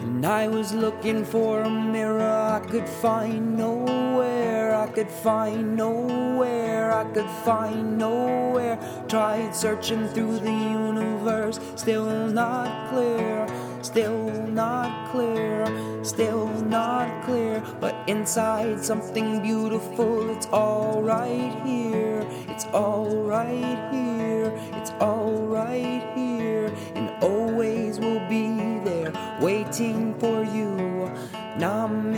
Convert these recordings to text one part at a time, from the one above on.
And I was looking for a mirror I could find nowhere. I could find nowhere. I could find nowhere. Tried searching through the universe, still not clear. Still not clear, still not clear. But inside something beautiful, it's all right here. It's all right here. It's all right here. And always will be waiting for you. Name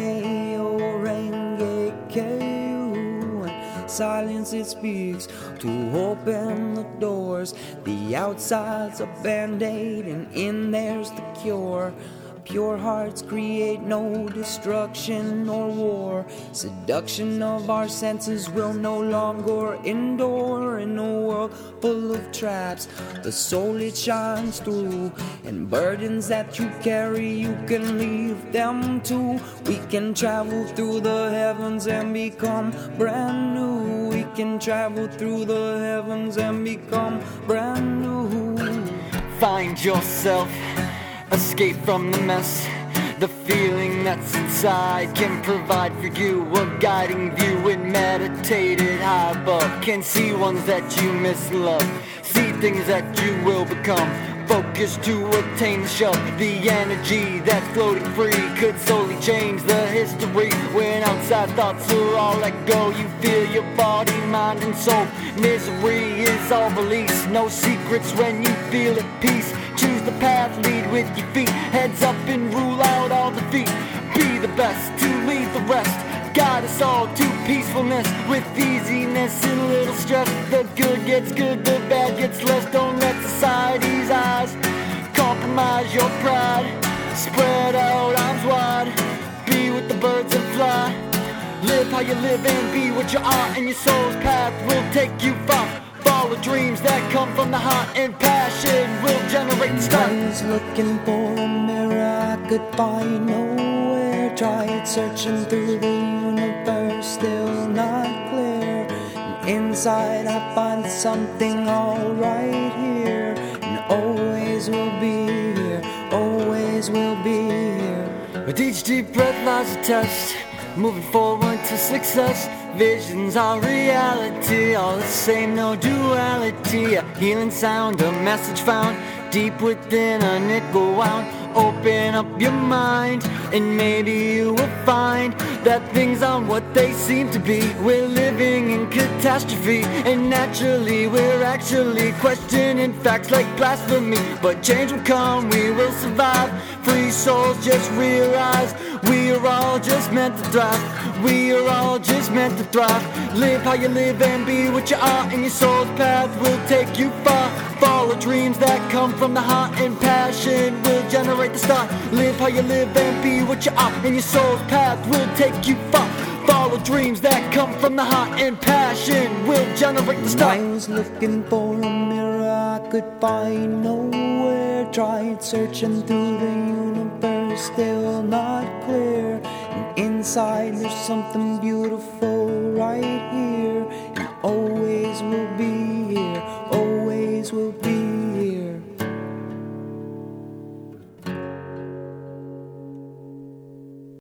Renge Kyo. And silence it speaks to open the doors. The outside's a band aid, and in there's the cure. Pure hearts create no destruction nor war. Seduction of our senses will no longer endure in a world full of traps. The soul it shines through, and burdens that you carry, you can leave them too. We can travel through the heavens and become brand new. We can travel through the heavens and become brand new. Find yourself, escape from the mess. The feeling that's inside can provide for you a guiding view in meditated high above. Can see ones that you mislove, see things that you will become. Focus to attain the show. The energy that's floating free could solely change the history. When outside thoughts are all let go, you feel your body, mind, and soul. Misery is all release, no secrets when you feel at peace. Lead with your feet. Heads up and rule out all defeat. Be the best to lead the rest. Guide us all to peacefulness with easiness and little stress. The good gets good, the bad gets less. Don't let society's eyes compromise your pride. Spread out arms wide. Be with the birds and fly. Live how you live and be what you are, and your soul's path will take you far. Follow dreams that come from the heart, and passion will generate I start. was looking for a mirror I could find nowhere. Tried searching through the universe, still not clear. And inside I find something alright here, and always will be here, always will be here. With each deep breath lies a test, moving forward to success. Visions are reality, all the same, no duality. A healing sound, a message found deep within, and it go out. Open up your mind, and maybe you will find that things aren't what they seem to be. We're living in catastrophe, and naturally, we're actually questioning facts like blasphemy. But change will come, we will survive. Souls just realize we are all just meant to thrive. We are all just meant to thrive. Live how you live and be what you are, and your soul's path will take you far. Follow dreams that come from the heart, and passion will generate the start. Live how you live and be what you are, and your soul's path will take you far. Follow dreams that come from the heart, and passion will generate the start. I was looking for a mirror I could find clear. Tried searching through the universe, still not clear. And inside there's something beautiful right here. And always will be here, always will be.